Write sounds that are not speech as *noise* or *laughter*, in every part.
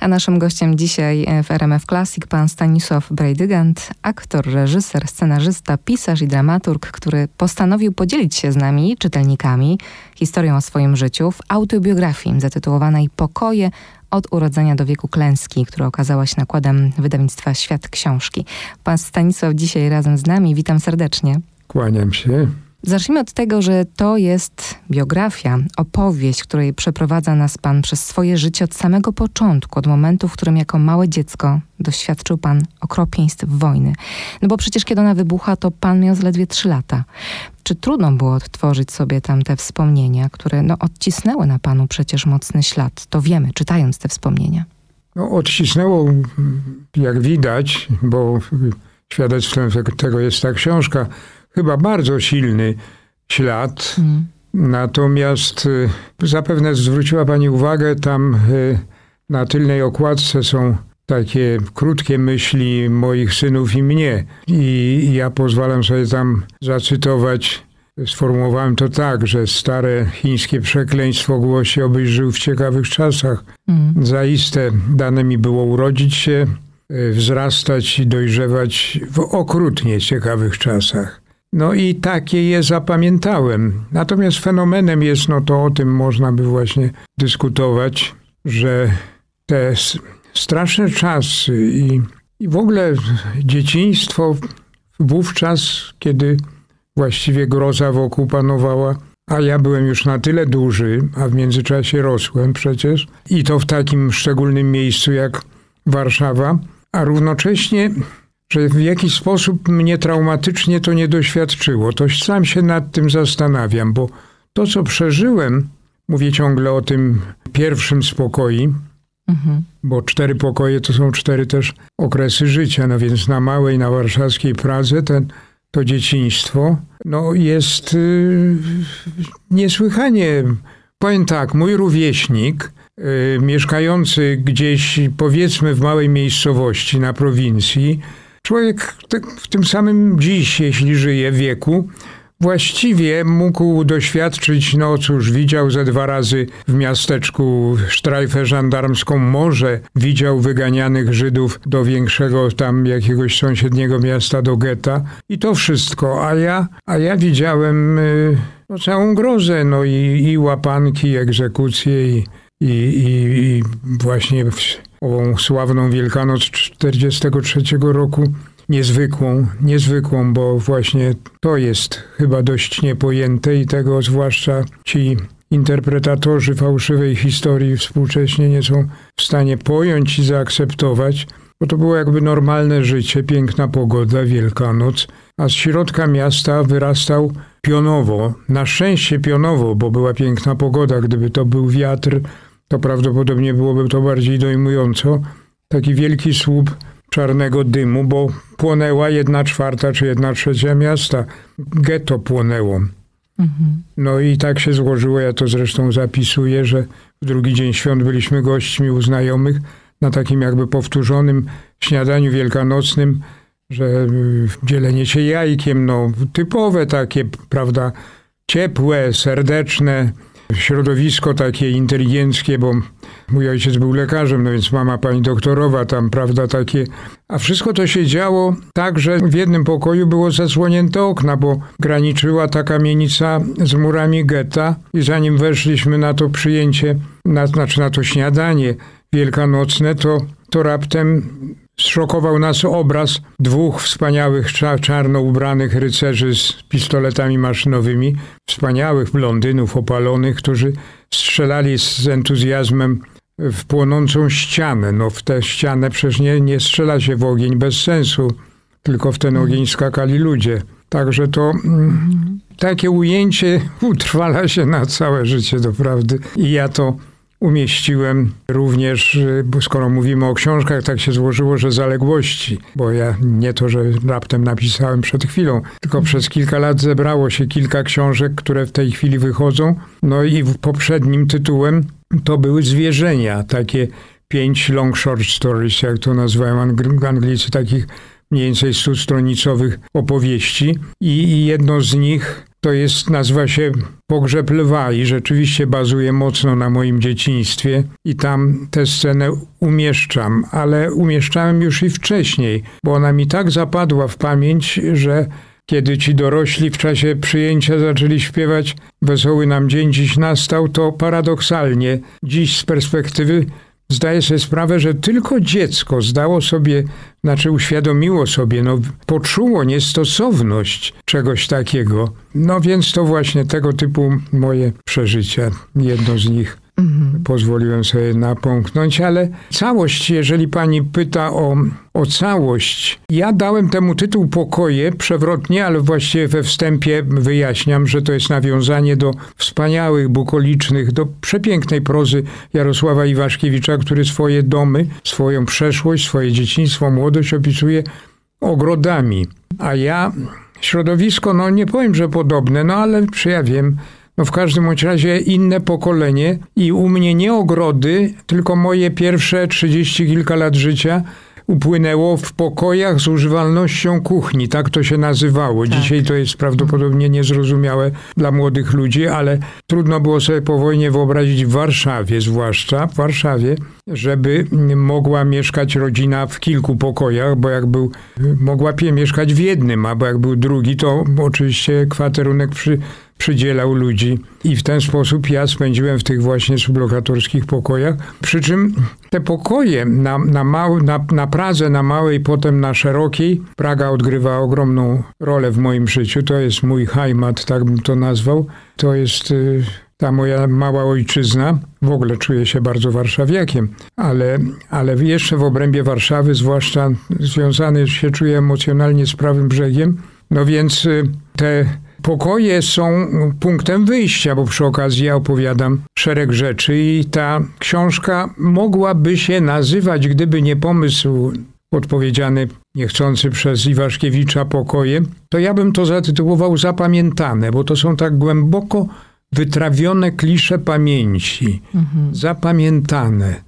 A naszym gościem dzisiaj w RMF Classic pan Stanisław Brejdygant, aktor, reżyser, scenarzysta, pisarz i dramaturg, który postanowił podzielić się z nami, czytelnikami, historią o swoim życiu w autobiografii zatytułowanej Pokoje od urodzenia do wieku klęski, która okazała się nakładem wydawnictwa Świat Książki. Pan Stanisław dzisiaj razem z nami. Witam serdecznie. Kłaniam się. Zacznijmy od tego, że to jest biografia, opowieść, której przeprowadza nas Pan przez swoje życie od samego początku, od momentu, w którym jako małe dziecko doświadczył Pan okropieństw wojny. No bo przecież kiedy ona wybucha, to Pan miał zaledwie trzy lata. Czy trudno było odtworzyć sobie tamte wspomnienia, które no, odcisnęły na Panu przecież mocny ślad? To wiemy, czytając te wspomnienia. No, odcisnęło, jak widać, bo świadectwem tego jest ta książka, chyba bardzo silny ślad. Mm. Natomiast y, zapewne zwróciła Pani uwagę, tam y, na tylnej okładce są takie krótkie myśli moich synów i mnie. I ja pozwalam sobie tam zacytować. Sformułowałem to tak, że stare chińskie przekleństwo głosi, obyś żył w ciekawych czasach. Mm. Zaiste dane mi było urodzić się, y, wzrastać i dojrzewać w okrutnie ciekawych czasach. No i takie je zapamiętałem. Natomiast fenomenem jest, no to o tym można by właśnie dyskutować, że te straszne czasy i, i w ogóle dzieciństwo wówczas, kiedy właściwie groza wokół panowała, a ja byłem już na tyle duży, a w międzyczasie rosłem przecież, i to w takim szczególnym miejscu jak Warszawa, a równocześnie że w jakiś sposób mnie traumatycznie to nie doświadczyło. To sam się nad tym zastanawiam, bo to, co przeżyłem, mówię ciągle o tym pierwszym spokoju, mhm. bo cztery pokoje to są cztery też okresy życia, no więc na małej, na warszawskiej Pradze ten, to dzieciństwo no jest yy, niesłychanie. Powiem tak, mój rówieśnik, yy, mieszkający gdzieś powiedzmy w małej miejscowości na prowincji, Człowiek w tym samym dziś, jeśli żyje wieku, właściwie mógł doświadczyć, no cóż, widział ze dwa razy w miasteczku sztrajfę żandarmską, może widział wyganianych Żydów do większego tam jakiegoś sąsiedniego miasta, do getta. I to wszystko, a ja, a ja widziałem y, no, całą grozę, no i, i łapanki, i egzekucje i, i, i, i właśnie ową sławną Wielkanoc 43 roku. Niezwykłą, niezwykłą, bo właśnie to jest chyba dość niepojęte i tego zwłaszcza ci interpretatorzy fałszywej historii współcześnie nie są w stanie pojąć i zaakceptować, bo to było jakby normalne życie, piękna pogoda, Wielkanoc, a z środka miasta wyrastał pionowo, na szczęście pionowo, bo była piękna pogoda, gdyby to był wiatr, to prawdopodobnie byłoby to bardziej dojmująco. Taki wielki słup czarnego dymu, bo płonęła jedna czwarta czy jedna trzecia miasta. Getto płonęło. Mhm. No i tak się złożyło, ja to zresztą zapisuję, że w drugi dzień świąt byliśmy gośćmi u znajomych na takim jakby powtórzonym śniadaniu wielkanocnym, że dzielenie się jajkiem, no typowe takie, prawda, ciepłe, serdeczne, środowisko takie inteligenckie, bo mój ojciec był lekarzem, no więc mama pani doktorowa tam, prawda, takie. A wszystko to się działo tak, że w jednym pokoju było zasłonięte okna, bo graniczyła ta kamienica z murami getta i zanim weszliśmy na to przyjęcie, na, znaczy na to śniadanie wielkanocne, to, to raptem Zszokował nas obraz dwóch wspaniałych czarno ubranych rycerzy z pistoletami maszynowymi, wspaniałych blondynów opalonych, którzy strzelali z entuzjazmem w płonącą ścianę. No w tę ścianę przecież nie, nie strzela się w ogień bez sensu, tylko w ten ogień skakali ludzie. Także to mm, takie ujęcie utrwala się na całe życie, doprawdy. I ja to umieściłem również, y, bo skoro mówimy o książkach, tak się złożyło, że zaległości, bo ja nie to, że raptem napisałem przed chwilą, tylko mhm. przez kilka lat zebrało się kilka książek, które w tej chwili wychodzą. No i poprzednim tytułem to były zwierzenia, takie pięć long short stories, jak to nazywają Anglicy, takich mniej więcej stustronicowych opowieści i jedno z nich To jest, nazywa się Pogrzeb Lwa i rzeczywiście bazuje mocno na moim dzieciństwie i tam tę scenę umieszczam, ale umieszczałem już i wcześniej, bo ona mi tak zapadła w pamięć, że kiedy ci dorośli w czasie przyjęcia zaczęli śpiewać Wesoły nam dzień dziś nastał, to paradoksalnie dziś z perspektywy zdaję sobie sprawę, że tylko dziecko zdało sobie, znaczy uświadomiło sobie, no, poczuło niestosowność czegoś takiego. No więc to właśnie tego typu moje przeżycia, jedno z nich. Mhm. Pozwoliłem sobie napomknąć, ale całość, jeżeli pani pyta o, o całość, ja dałem temu tytuł Pokoje przewrotnie, ale właściwie we wstępie wyjaśniam, że to jest nawiązanie do wspaniałych, bukolicznych, do przepięknej prozy Jarosława Iwaszkiewicza, który swoje domy, swoją przeszłość, swoje dzieciństwo, młodość opisuje ogrodami. A ja środowisko, no nie powiem, że podobne, no ale czy ja no w każdym razie inne pokolenie i u mnie nie ogrody, tylko moje pierwsze trzydzieści kilka lat życia upłynęło w pokojach z używalnością kuchni, tak to się nazywało. Tak. Dzisiaj to jest prawdopodobnie niezrozumiałe dla młodych ludzi, ale trudno było sobie po wojnie wyobrazić w Warszawie, zwłaszcza w Warszawie, żeby mogła mieszkać rodzina w kilku pokojach, bo jak był, mogła mieszkać w jednym, albo jak był drugi, to oczywiście kwaterunek przy przydzielał ludzi i w ten sposób ja spędziłem w tych właśnie sublokatorskich pokojach. Przy czym te pokoje na, na, mał, na, na Pradze, na Małej, potem na Szerokiej, Praga odgrywa ogromną rolę w moim życiu. To jest mój heimat, tak bym to nazwał. To jest y, ta moja mała ojczyzna. W ogóle czuję się bardzo warszawiakiem, ale, ale jeszcze w obrębie Warszawy, zwłaszcza związany się czuję emocjonalnie z prawym brzegiem. No więc y, te Pokoje są punktem wyjścia, bo przy okazji ja opowiadam szereg rzeczy i ta książka mogłaby się nazywać, gdyby nie pomysł odpowiedziany niechcący przez Iwaszkiewicza pokoje, to ja bym to zatytułował Zapamiętane, bo to są tak głęboko wytrawione klisze pamięci. Mhm. Zapamiętane.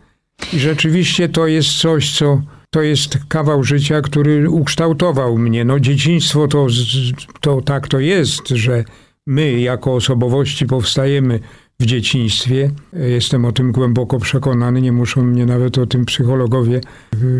I rzeczywiście to jest coś, co to jest kawał życia, który ukształtował mnie. No dzieciństwo to, to tak to jest, że my jako osobowości powstajemy w dzieciństwie. Jestem o tym głęboko przekonany, nie muszą mnie nawet o tym psychologowie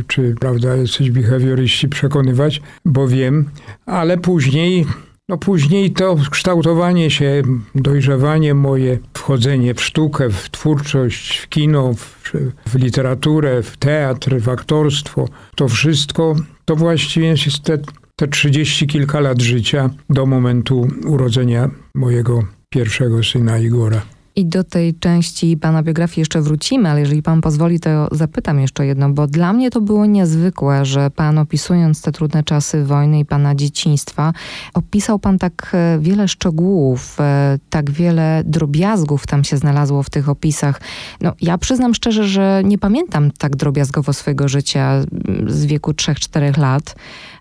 czy prawda, jacyś behawioryści przekonywać, bo wiem, ale później no później to kształtowanie się, dojrzewanie moje, wchodzenie w sztukę, w twórczość, w kino, w, w literaturę, w teatr, w aktorstwo, to wszystko to właściwie jest te, te 30 kilka lat życia do momentu urodzenia mojego pierwszego syna Igora. I do tej części pana biografii jeszcze wrócimy, ale jeżeli pan pozwoli, to zapytam jeszcze jedno, bo dla mnie to było niezwykłe, że pan opisując te trudne czasy wojny i pana dzieciństwa, opisał pan tak e, wiele szczegółów, e, tak wiele drobiazgów tam się znalazło w tych opisach. No, ja przyznam szczerze, że nie pamiętam tak drobiazgowo swojego życia z wieku 3-4 lat.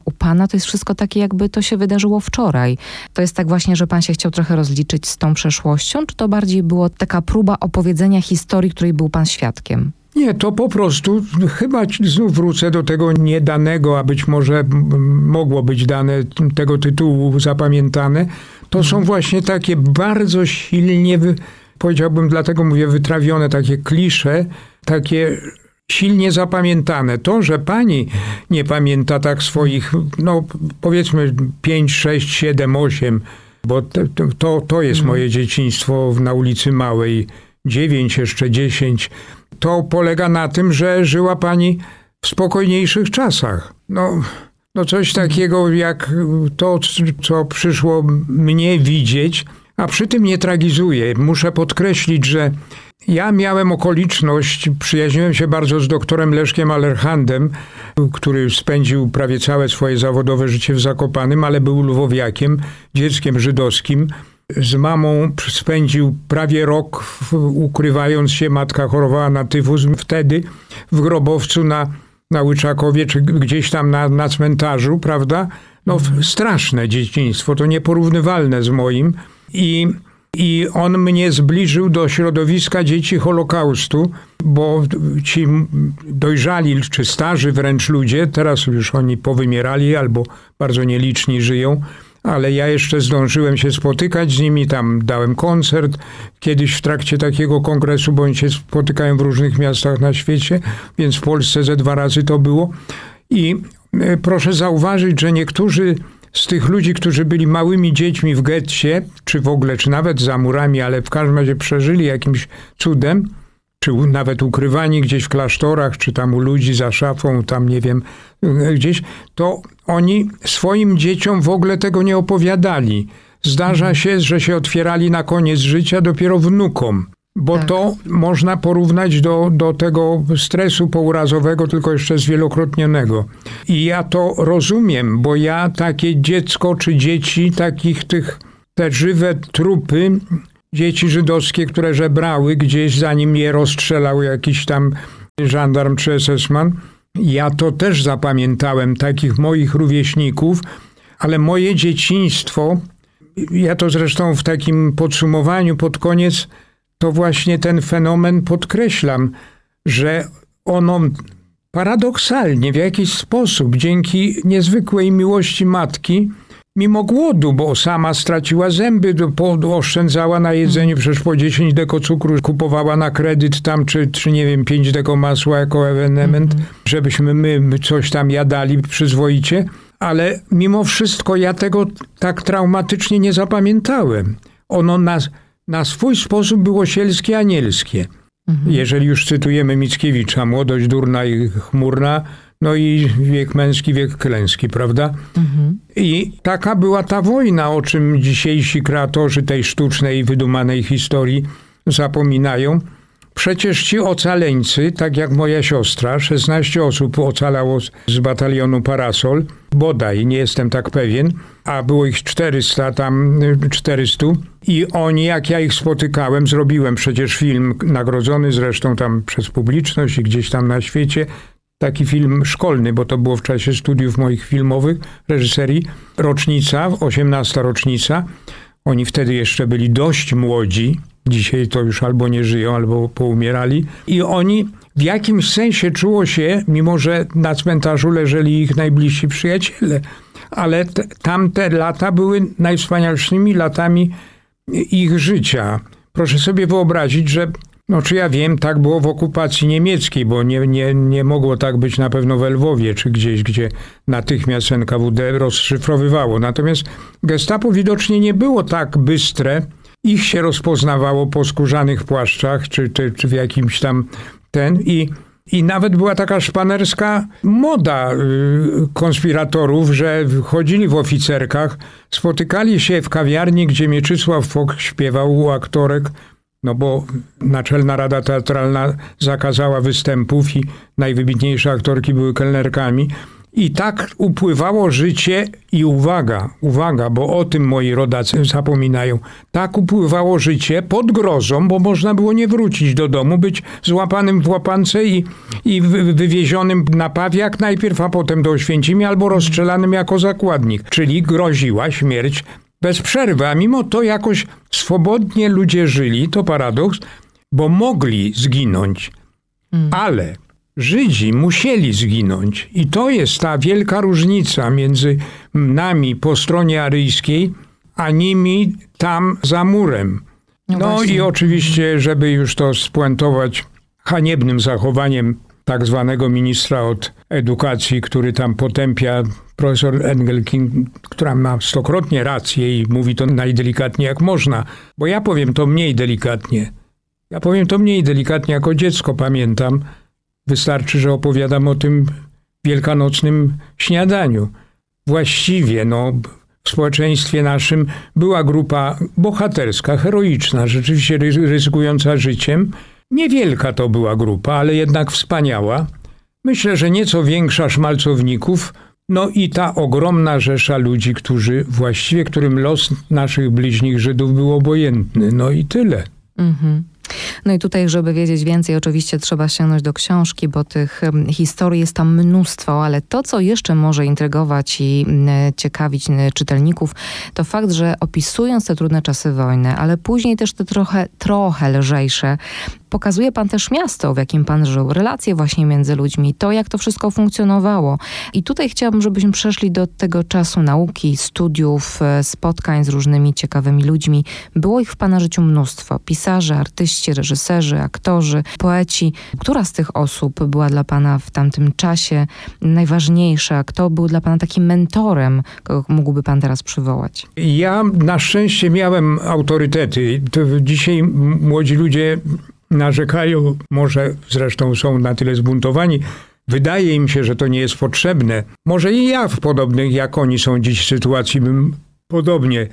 U pana to jest wszystko takie, jakby to się wydarzyło wczoraj. To jest tak właśnie, że pan się chciał trochę rozliczyć z tą przeszłością, czy to bardziej było taka próba opowiedzenia historii, której był pan świadkiem? Nie, to po prostu chyba znów wrócę do tego niedanego, a być może mogło być dane tego tytułu zapamiętane. To są mhm. właśnie takie bardzo silnie, powiedziałbym, dlatego mówię wytrawione takie klisze, takie silnie zapamiętane. To, że pani nie pamięta tak swoich, no powiedzmy 5, 6, 7, 8, bo to, to jest mhm. moje dzieciństwo na ulicy Małej, 9, jeszcze 10. To polega na tym, że żyła pani w spokojniejszych czasach. No, no coś mhm. takiego jak to, co przyszło mnie widzieć, a przy tym nie tragizuję. Muszę podkreślić, że ja miałem okoliczność, przyjaźniłem się bardzo z doktorem Leszkiem Alerhandem, który spędził prawie całe swoje zawodowe życie w Zakopanym, ale był lwowiakiem, dzieckiem żydowskim. Z mamą spędził prawie rok, ukrywając się. Matka chorowała na tyfus wtedy w grobowcu na, na Łyczakowie, czy gdzieś tam na, na cmentarzu, prawda? No, straszne dzieciństwo, to nieporównywalne z moim. I i on mnie zbliżył do środowiska dzieci Holokaustu, bo ci dojrzali czy starzy wręcz ludzie, teraz już oni powymierali albo bardzo nieliczni żyją, ale ja jeszcze zdążyłem się spotykać z nimi, tam dałem koncert kiedyś w trakcie takiego kongresu, bo oni się spotykają w różnych miastach na świecie, więc w Polsce ze dwa razy to było. I e, proszę zauważyć, że niektórzy z tych ludzi, którzy byli małymi dziećmi w getcie, czy w ogóle, czy nawet za murami, ale w każdym razie przeżyli jakimś cudem, czy nawet ukrywani gdzieś w klasztorach, czy tam u ludzi za szafą, tam nie wiem, gdzieś, to oni swoim dzieciom w ogóle tego nie opowiadali. Zdarza się, że się otwierali na koniec życia dopiero wnukom. Bo tak. to można porównać do, do tego stresu pourazowego, tylko jeszcze zwielokrotnionego. I ja to rozumiem, bo ja takie dziecko czy dzieci, takich tych, te żywe trupy, dzieci żydowskie, które żebrały gdzieś, zanim je rozstrzelał jakiś tam żandarm czy SS-man, ja to też zapamiętałem, takich moich rówieśników, ale moje dzieciństwo, ja to zresztą w takim podsumowaniu pod koniec, to właśnie ten fenomen podkreślam, że ono paradoksalnie w jakiś sposób, dzięki niezwykłej miłości matki, mimo głodu, bo sama straciła zęby, oszczędzała na jedzeniu, przecież po 10 deko cukru kupowała na kredyt tam, czy, czy nie wiem, 5 deko masła jako ewenement, mm -hmm. żebyśmy my coś tam jadali przyzwoicie, ale mimo wszystko ja tego tak traumatycznie nie zapamiętałem. Ono nas, na swój sposób było sielskie, anielskie. Mhm. Jeżeli już cytujemy Mickiewicza, młodość durna i chmurna, no i wiek męski, wiek klęski, prawda? Mhm. I taka była ta wojna, o czym dzisiejsi kreatorzy tej sztucznej, wydumanej historii zapominają. Przecież ci ocaleńcy, tak jak moja siostra, 16 osób ocalało z batalionu Parasol, bodaj, nie jestem tak pewien, a było ich 400, tam 400 i oni, jak ja ich spotykałem, zrobiłem przecież film nagrodzony zresztą tam przez publiczność i gdzieś tam na świecie, taki film szkolny, bo to było w czasie studiów moich filmowych, reżyserii, rocznica, 18 rocznica. Oni wtedy jeszcze byli dość młodzi, dzisiaj to już albo nie żyją, albo poumierali. I oni w jakimś sensie czuło się, mimo że na cmentarzu leżeli ich najbliżsi przyjaciele, ale t- tamte lata były najwspanialszymi latami ich życia. Proszę sobie wyobrazić, że no czy ja wiem, tak było w okupacji niemieckiej, bo nie, nie, nie mogło tak być na pewno w Lwowie, czy gdzieś, gdzie natychmiast NKWD rozszyfrowywało. Natomiast gestapo widocznie nie było tak bystre, ich się rozpoznawało po skórzanych płaszczach, czy, czy, czy w jakimś tam ten i i nawet była taka szpanerska moda y, konspiratorów, że chodzili w oficerkach, spotykali się w kawiarni, gdzie Mieczysław Fok śpiewał u aktorek, no bo Naczelna Rada Teatralna zakazała występów i najwybitniejsze aktorki były kelnerkami. I tak upływało życie i uwaga, uwaga, bo o tym moi rodacy zapominają. Tak upływało życie pod grozą, bo można było nie wrócić do domu, być złapanym w łapance i, i wywiezionym na pawiak najpierw, a potem do Oświęcimia albo rozstrzelanym jako zakładnik. Czyli groziła śmierć bez przerwy, a mimo to jakoś swobodnie ludzie żyli, to paradoks, bo mogli zginąć. Mm. Ale Żydzi musieli zginąć. I to jest ta wielka różnica między nami po stronie aryjskiej, a nimi tam za murem. No, no i oczywiście, żeby już to spuentować haniebnym zachowaniem tak zwanego ministra od edukacji, który tam potępia profesor Engelking, która ma stokrotnie rację i mówi to najdelikatniej jak można, bo ja powiem to mniej delikatnie. Ja powiem to mniej delikatnie, jako dziecko pamiętam, Wystarczy, że opowiadam o tym wielkanocnym śniadaniu. Właściwie, no, w społeczeństwie naszym była grupa bohaterska, heroiczna, rzeczywiście ryzykująca życiem. Niewielka to była grupa, ale jednak wspaniała. Myślę, że nieco większa szmalcowników, no i ta ogromna rzesza ludzi, którzy właściwie, którym los naszych bliźnich Żydów był obojętny. No i tyle. Mhm. No i tutaj, żeby wiedzieć więcej, oczywiście trzeba sięgnąć do książki, bo tych historii jest tam mnóstwo, ale to, co jeszcze może intrygować i ciekawić czytelników, to fakt, że opisując te trudne czasy wojny, ale później też te trochę, trochę lżejsze, pokazuje pan też miasto, w jakim pan żył, relacje właśnie między ludźmi, to jak to wszystko funkcjonowało. I tutaj chciałabym, żebyśmy przeszli do tego czasu nauki, studiów, e, spotkań z różnymi ciekawymi ludźmi. Było ich w pana życiu mnóstwo. Pisarze, artyści, reżyserzy, aktorzy, poeci. Która z tych osób była dla pana w tamtym czasie najważniejsza? Kto był dla pana takim mentorem, kogo mógłby pan teraz przywołać? Ja na szczęście miałem autorytety. To dzisiaj młodzi ludzie narzekają, może zresztą są na tyle zbuntowani, wydaje im się, że to nie jest potrzebne. Może i ja w podobnych, jak oni są dziś sytuacji, bym podobnie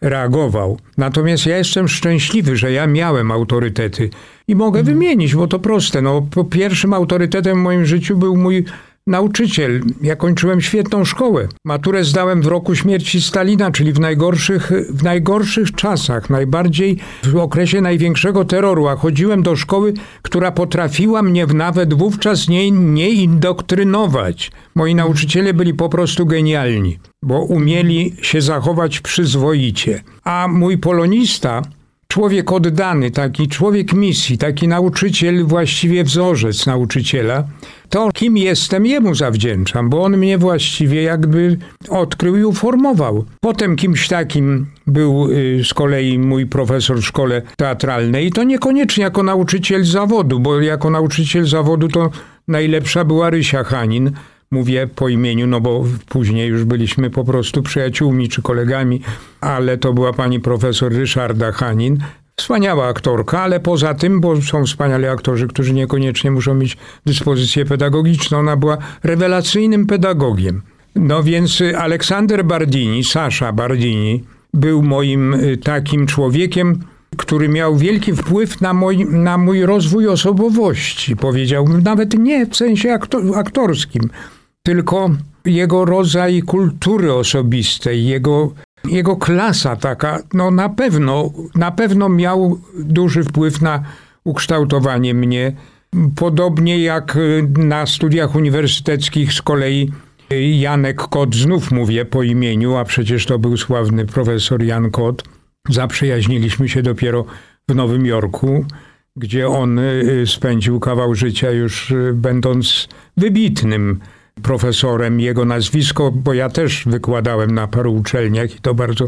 reagował. Natomiast ja jestem szczęśliwy, że ja miałem autorytety i mogę wymienić, bo to proste. No, pierwszym autorytetem w moim życiu był mój nauczyciel. Ja kończyłem świetną szkołę. Maturę zdałem w roku śmierci Stalina, czyli w najgorszych, w najgorszych czasach, najbardziej w okresie największego terroru, a chodziłem do szkoły, która potrafiła mnie nawet wówczas nie, nie indoktrynować. Moi nauczyciele byli po prostu genialni, bo umieli się zachować przyzwoicie. A mój polonista człowiek oddany, taki człowiek misji, taki nauczyciel, właściwie wzorzec nauczyciela, to kim jestem jemu zawdzięczam, bo on mnie właściwie jakby odkrył i uformował. Potem kimś takim był y, z kolei mój profesor w szkole teatralnej i to niekoniecznie jako nauczyciel zawodu, bo jako nauczyciel zawodu to najlepsza była Rysia Hanin, mówię po imieniu, no bo później już byliśmy po prostu przyjaciółmi czy kolegami, ale to była pani profesor Ryszarda Hanin. Wspaniała aktorka, ale poza tym, bo są wspaniali aktorzy, którzy niekoniecznie muszą mieć dyspozycję pedagogiczną, ona była rewelacyjnym pedagogiem. No więc Aleksander Bardini, Sasza Bardini, był moim y, takim człowiekiem, który miał wielki wpływ na mój, na mój rozwój osobowości, powiedziałbym, nawet nie w sensie aktorskim, tylko jego rodzaj kultury osobistej, jego, jego klasa taka, no na pewno, na pewno miał duży wpływ na ukształtowanie mnie. Podobnie jak na studiach uniwersyteckich z kolei Janek Kot, znów mówię po imieniu, a przecież to był sławny profesor Jan Kot. Zaprzyjaźniliśmy się dopiero w Nowym Jorku, gdzie on y, spędził kawał życia już y, będąc wybitnym profesorem. Jego nazwisko, bo ja też wykładałem na paru uczelniach i to bardzo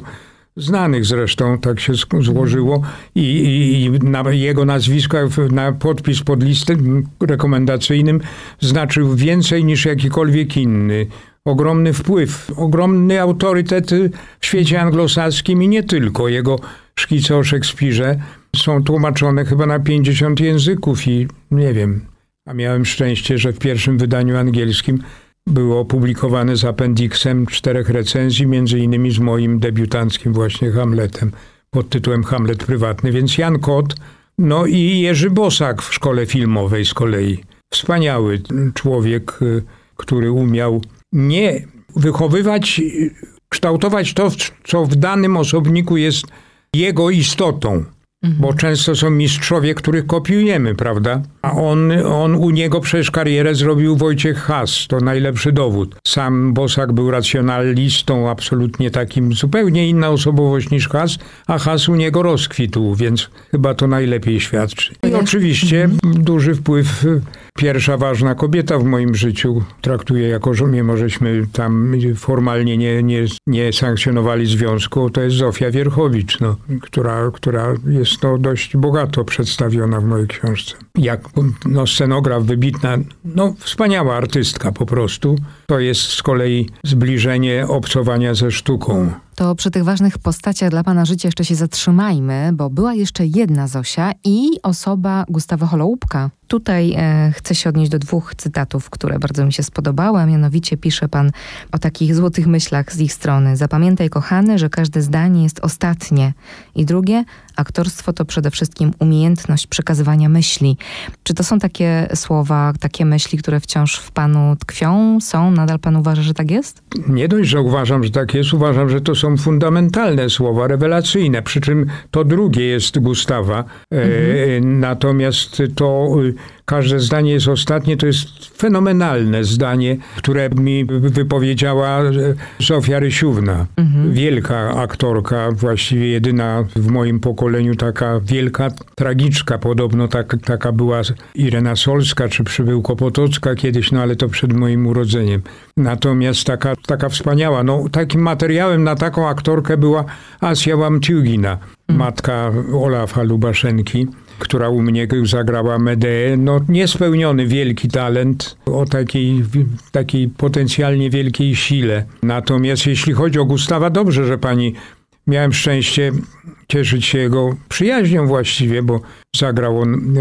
znanych zresztą, tak się złożyło i, i, i na jego nazwisko na podpis pod listem rekomendacyjnym znaczył więcej niż jakikolwiek inny. Ogromny wpływ, ogromny autorytet w świecie anglosaskim i nie tylko. Jego szkice o Szekspirze są tłumaczone chyba na 50 języków i nie wiem, a miałem szczęście, że w pierwszym wydaniu angielskim było opublikowane z appendixem czterech recenzji, między innymi z moim debiutanckim właśnie Hamletem pod tytułem Hamlet prywatny. Więc Jan Kot, no i Jerzy Bosak w szkole filmowej z kolei. Wspaniały człowiek, y, który umiał nie wychowywać, kształtować to, co w danym osobniku jest jego istotą Mhm. Bo często są mistrzowie, których kopiujemy, prawda? A on, on u niego przecież karierę zrobił Wojciech Has, to najlepszy dowód. Sam Bosak był racjonalistą, absolutnie takim, zupełnie inna osobowość niż Has, a Has u niego rozkwitł, więc chyba to najlepiej świadczy. I oczywiście mhm. duży wpływ pierwsza ważna kobieta w moim życiu. Traktuję jako, że mimo żeśmy tam formalnie nie, nie, nie sankcjonowali związku, to jest Zofia Wierchowicz, no, która, która jest no, dość bogato przedstawiona w mojej książce. Jak no, scenograf wybitna, no wspaniała artystka po prostu. To jest z kolei zbliżenie obcowania ze sztuką. To przy tych ważnych postaciach dla Pana życia jeszcze się zatrzymajmy, bo była jeszcze jedna Zosia i osoba Gustawa Holoubka. Tutaj e, chcę się odnieść do dwóch cytatów, które bardzo mi się spodobały, a mianowicie pisze Pan o takich złotych myślach z ich strony. Zapamiętaj, kochany, że każde zdanie jest ostatnie. I drugie, aktorstwo to przede wszystkim umiejętność przekazywania myśli. Czy to są takie słowa, takie myśli, które wciąż w Panu tkwią? Są? Nadal Pan uważa, że tak jest? Nie dość, że uważam, że tak jest, uważam, że to są są fundamentalne słowa, rewelacyjne, przy czym to drugie jest Gustawa. E, mhm. natomiast to każde zdanie jest ostatnie. To jest fenomenalne zdanie, które mi wypowiedziała Zofia Rysiówna. Mhm. Wielka aktorka, właściwie jedyna w moim pokoleniu taka wielka tragiczka. Podobno tak, taka była Irena Solska czy Przybyłko Potocka kiedyś, no ale to przed moim urodzeniem. Natomiast taka, taka wspaniała, no takim materiałem na taką aktorkę była Asia Łamciugina, mhm. matka Olafa Lubaszenki która u mnie zagrała Medeę. No, niespełniony wielki talent o takiej, takiej potencjalnie wielkiej sile. Natomiast jeśli chodzi o Gustawa, dobrze, że pani miałem szczęście cieszyć się jego przyjaźnią właściwie, bo zagrał on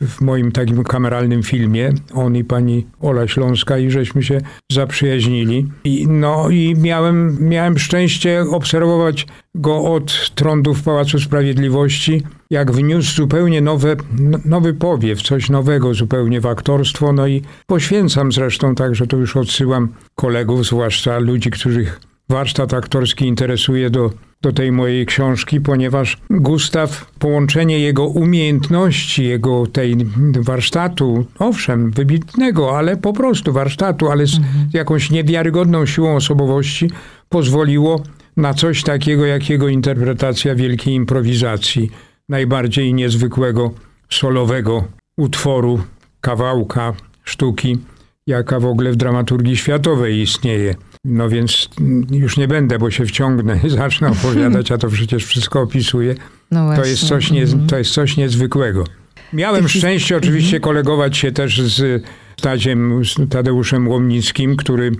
w moim takim kameralnym filmie, on i pani Ola Śląska i żeśmy się zaprzyjaźnili. I, no i miałem, miałem szczęście obserwować go od trądów Pałacu Sprawiedliwości, jak wniósł zupełnie nowe, nowy powiew, coś nowego zupełnie w aktorstwo, no i poświęcam zresztą także, to już odsyłam kolegów, zwłaszcza ludzi, których warsztat aktorski interesuje do do tej mojej książki, ponieważ Gustaw, połączenie jego umiejętności, jego tej warsztatu, owszem, wybitnego, ale po prostu warsztatu, ale z mhm. jakąś niewiarygodną siłą osobowości, pozwoliło na coś takiego jak jego interpretacja wielkiej improwizacji, najbardziej niezwykłego solowego utworu, kawałka, sztuki, jaka w ogóle w dramaturgii światowej istnieje. No więc już nie będę, bo się wciągnę i *laughs* zacznę opowiadać, a to przecież wszystko opisuje. No to, jest coś nie, mhm. to jest coś niezwykłego. Miałem szczęście oczywiście mhm. kolegować się też z Tadziem, z Tadeuszem Łomnickim, który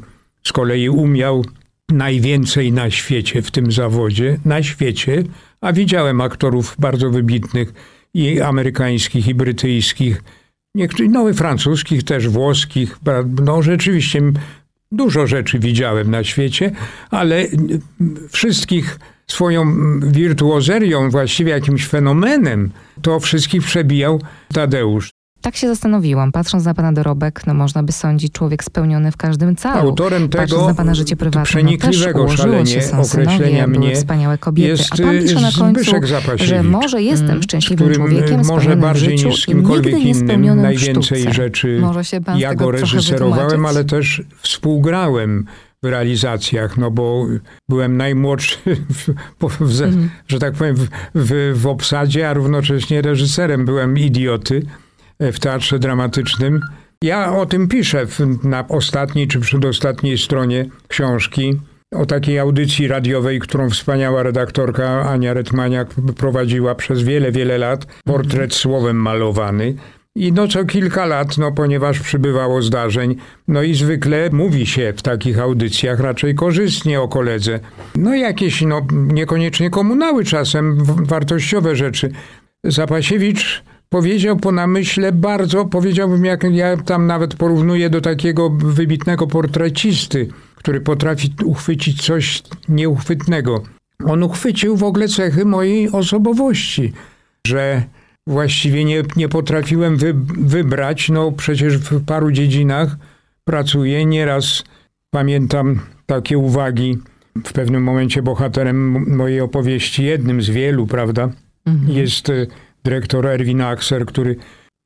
z kolei umiał najwięcej na świecie w tym zawodzie, na świecie, a widziałem aktorów bardzo wybitnych i amerykańskich, i brytyjskich, niektórych, no i francuskich też, włoskich, no rzeczywiście Dużo rzeczy widziałem na świecie, ale wszystkich swoją wirtuozerią, właściwie jakimś fenomenem, to wszystkich przebijał Tadeusz. Tak się zastanowiłam. Patrząc na pana dorobek, no można by sądzić, człowiek spełniony w każdym calu. Autorem tego na pana życie prywatne, przenikliwego no szalenie określenia mnie wspaniałe kobiety. jest A pan pisze na końcu, że może jestem mm, szczęśliwym człowiekiem, może bardziej życiu, niż z kimkolwiek innym najwięcej rzeczy ja go reżyserowałem, ale też współgrałem w realizacjach, no bo byłem najmłodszy, *laughs* w, w, mhm. że tak powiem, w, w, w obsadzie, a równocześnie reżyserem byłem idioty w teatrze dramatycznym. Ja o tym piszę na ostatniej czy przedostatniej stronie książki. O takiej audycji radiowej, którą wspaniała redaktorka Ania Retmaniak prowadziła przez wiele, wiele lat. Portret słowem malowany. I no co kilka lat, no ponieważ przybywało zdarzeń, no i zwykle mówi się w takich audycjach raczej korzystnie o koledze. No jakieś, no niekoniecznie komunały czasem, wartościowe rzeczy. Zapasiewicz powiedział po namyśle bardzo, powiedziałbym, jak ja tam nawet porównuję do takiego wybitnego portrecisty, który potrafi uchwycić coś nieuchwytnego. On uchwycił w ogóle cechy mojej osobowości, że właściwie nie, nie potrafiłem wy, wybrać, no przecież w paru dziedzinach pracuję, nieraz pamiętam takie uwagi, w pewnym momencie bohaterem mojej opowieści, jednym z wielu, prawda, mhm. jest dyrektor Erwin Akser, który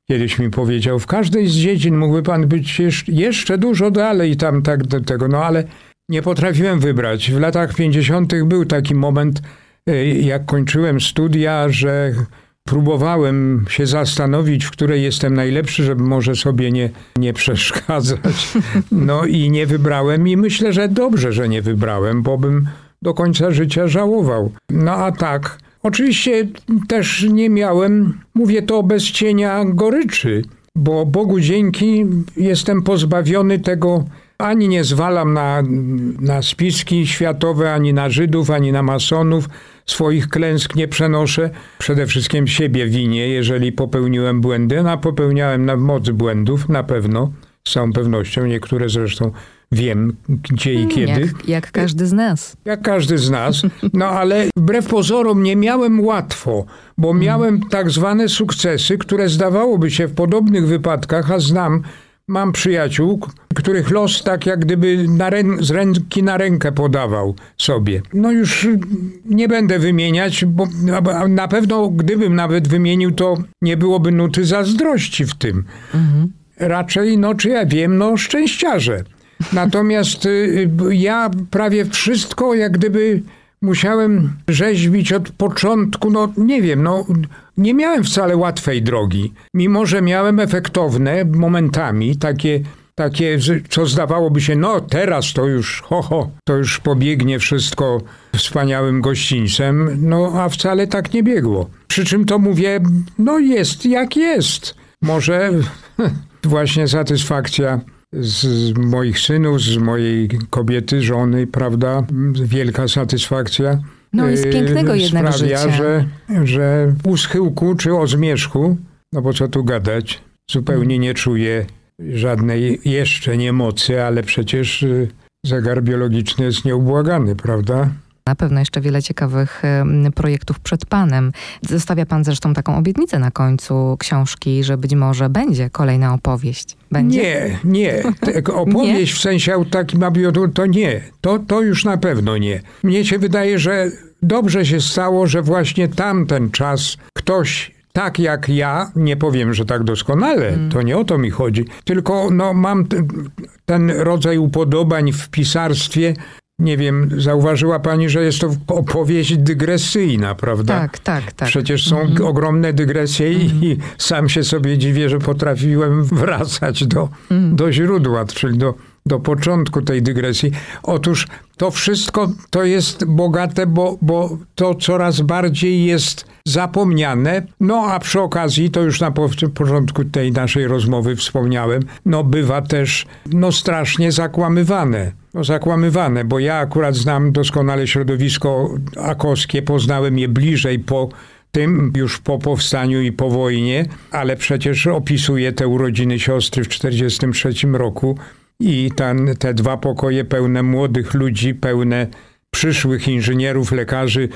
kiedyś mi powiedział, w każdej z dziedzin mógłby pan być jeszcze dużo dalej tam tak do tego, no ale nie potrafiłem wybrać. W latach 50. był taki moment, e, jak kończyłem studia, że próbowałem się zastanowić, w której jestem najlepszy, żeby może sobie nie, nie przeszkadzać. No i nie wybrałem i myślę, że dobrze, że nie wybrałem, bo bym do końca życia żałował. No a tak, Oczywiście też nie miałem, mówię to bez cienia goryczy, bo Bogu dzięki jestem pozbawiony tego, ani nie zwalam na, na spiski światowe, ani na Żydów, ani na masonów. Swoich klęsk nie przenoszę. Przede wszystkim siebie winię, jeżeli popełniłem błędy. No, a popełniałem na mocy błędów, na pewno, z całą pewnością. Niektóre zresztą wiem gdzie i kiedy. Jak, jak, każdy z nas. Jak każdy z nas. No ale wbrew pozorom nie miałem łatwo, bo hmm. miałem tak zwane sukcesy, które zdawałoby się w podobnych wypadkach, a znam, mam przyjaciół, których los tak jak gdyby z ręki na rękę podawał sobie. No już nie będę wymieniać, bo na pewno gdybym nawet wymienił, to nie byłoby nuty zazdrości w tym. Mhm. Raczej, no czy ja wiem, no szczęściarze. Natomiast y, ja prawie wszystko jak gdyby musiałem rzeźbić od początku, no nie wiem, no nie miałem wcale łatwej drogi. Mimo, że miałem efektowne momentami, takie takie, co zdawałoby się, no teraz to już, ho, ho, to już pobiegnie wszystko wspaniałym gościńcem, no a wcale tak nie biegło. Przy czym to mówię, no jest jak jest. Może *laughs* właśnie satysfakcja z moich synów, z mojej kobiety, żony, prawda? Wielka satysfakcja. No i z pięknego yy, jednego sprawia, życia. Że, że u schyłku czy o zmierzchu, no bo co tu gadać, zupełnie nie czuję żadnej jeszcze niemocy, ale przecież y, zegar biologiczny jest nieubłagany, prawda? Na pewno jeszcze wiele ciekawych projektów przed Panem. Zostawia Pan zresztą taką obietnicę na końcu książki, że być może będzie kolejna opowieść. Będzie? Nie, nie. *laughs* Opowieść nie? w sensie takim abiodu to nie. To, to już na pewno nie. Mnie się wydaje, że dobrze się stało, że właśnie tamten czas ktoś tak jak ja, nie powiem, że tak doskonale, mm. to nie o to mi chodzi, tylko no, mam ten rodzaj upodobań w pisarstwie, nie wiem, zauważyła pani, że jest to opowieść dygresyjna, prawda? Tak, tak, tak. Przecież są -hmm. ogromne dygresje -hmm. i sam się sobie dziwię, że potrafiłem wracać do, mm. do źródła, czyli do, do początku tej dygresji. Otóż to wszystko to jest bogate, bo, bo to coraz bardziej jest zapomniane. No a przy okazji, to już na początku tej naszej rozmowy wspomniałem, no bywa też no strasznie zakłamywane. No, zakłamywane, bo ja akurat znam doskonale środowisko akoskie, poznałem je bliżej po tym już po powstaniu i po wojnie, ale przecież opisuje te urodziny siostry w 1943 roku i ten, te dwa pokoje pełne młodych ludzi, pełne przyszłych inżynierów, lekarzy,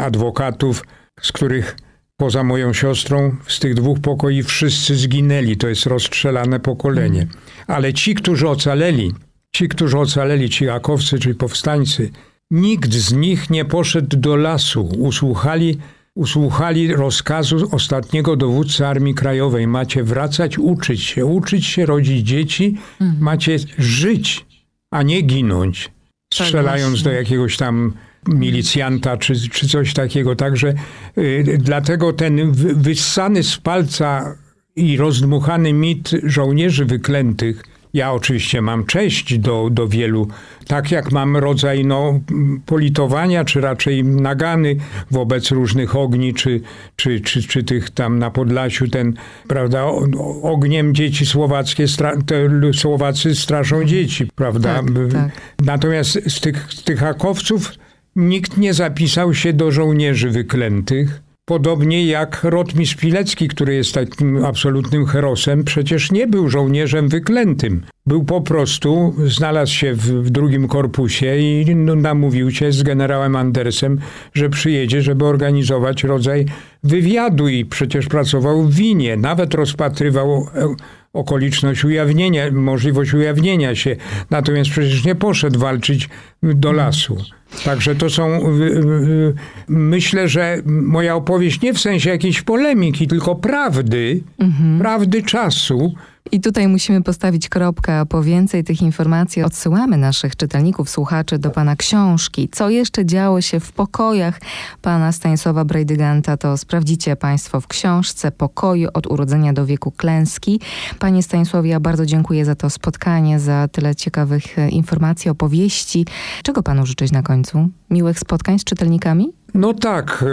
adwokatów, z których poza moją siostrą z tych dwóch pokoi wszyscy zginęli. To jest rozstrzelane pokolenie. Ale ci, którzy ocaleli, ci, którzy ocaleli, ci akowcy czy powstańcy, nikt z nich nie poszedł do lasu. Usłuchali usłuchali rozkazu ostatniego dowódcy Armii Krajowej. Macie wracać, uczyć się, uczyć się, rodzić dzieci, mhm. macie żyć, a nie ginąć, strzelając do jakiegoś tam milicjanta czy, czy coś takiego. Także y, dlatego ten wyssany z palca i rozdmuchany mit żołnierzy wyklętych ja oczywiście mam cześć do, do wielu, tak jak mam rodzaj no, politowania, czy raczej nagany wobec różnych ogni, czy, czy, czy, czy tych tam na Podlasiu, ten, prawda, ogniem dzieci słowackie, Słowacy straszą dzieci, prawda. Tak, tak. Natomiast z tych, z tych hakowców nikt nie zapisał się do żołnierzy wyklętych. Podobnie jak Rotmistrz Pilecki, który jest takim absolutnym herosem, przecież nie był żołnierzem wyklętym. Był po prostu, znalazł się w, w drugim korpusie i no, namówił się z generałem Andersem, że przyjedzie, żeby organizować rodzaj wywiadu i przecież pracował w winie, nawet rozpatrywał e, okoliczność ujawnienia, możliwość ujawnienia się. Natomiast przecież nie poszedł walczyć do lasu. Także to są, myślę, że moja opowieść nie w sensie jakiejś polemiki, tylko prawdy, mhm. prawdy czasu, i tutaj musimy postawić kropkę, a po więcej tych informacji odsyłamy naszych czytelników, słuchaczy do pana książki. Co jeszcze działo się w pokojach pana Stanisława Brejdyganta, to sprawdzicie państwo w książce Pokoju od urodzenia do wieku klęski. Panie Stanisławie, ja bardzo dziękuję za to spotkanie, za tyle ciekawych e, informacji, opowieści. Czego panu życzyć na końcu? Miłych spotkań z czytelnikami? No tak,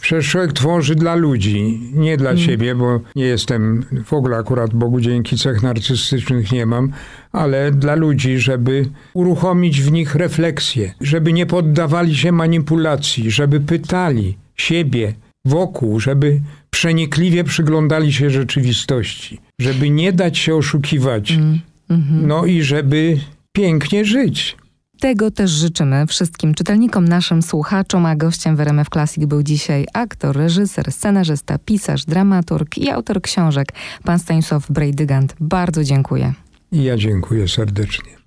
przecież człowiek tworzy dla ludzi, nie dla mm. siebie, bo nie jestem, w ogóle akurat Bogu dzięki cech narcystycznych nie mam, ale dla ludzi, żeby uruchomić w nich refleksję, żeby nie poddawali się manipulacji, żeby pytali siebie wokół, żeby przenikliwie przyglądali się rzeczywistości, żeby nie dać się oszukiwać, mm. mm-hmm. no i żeby pięknie żyć. Tego też życzymy wszystkim czytelnikom, naszym słuchaczom, a gościem w RMF Classic był dzisiaj aktor, reżyser, scenarzysta, pisarz, dramaturg i autor książek, pan Stanisław Brejdygant. Bardzo dziękuję. I ja dziękuję serdecznie.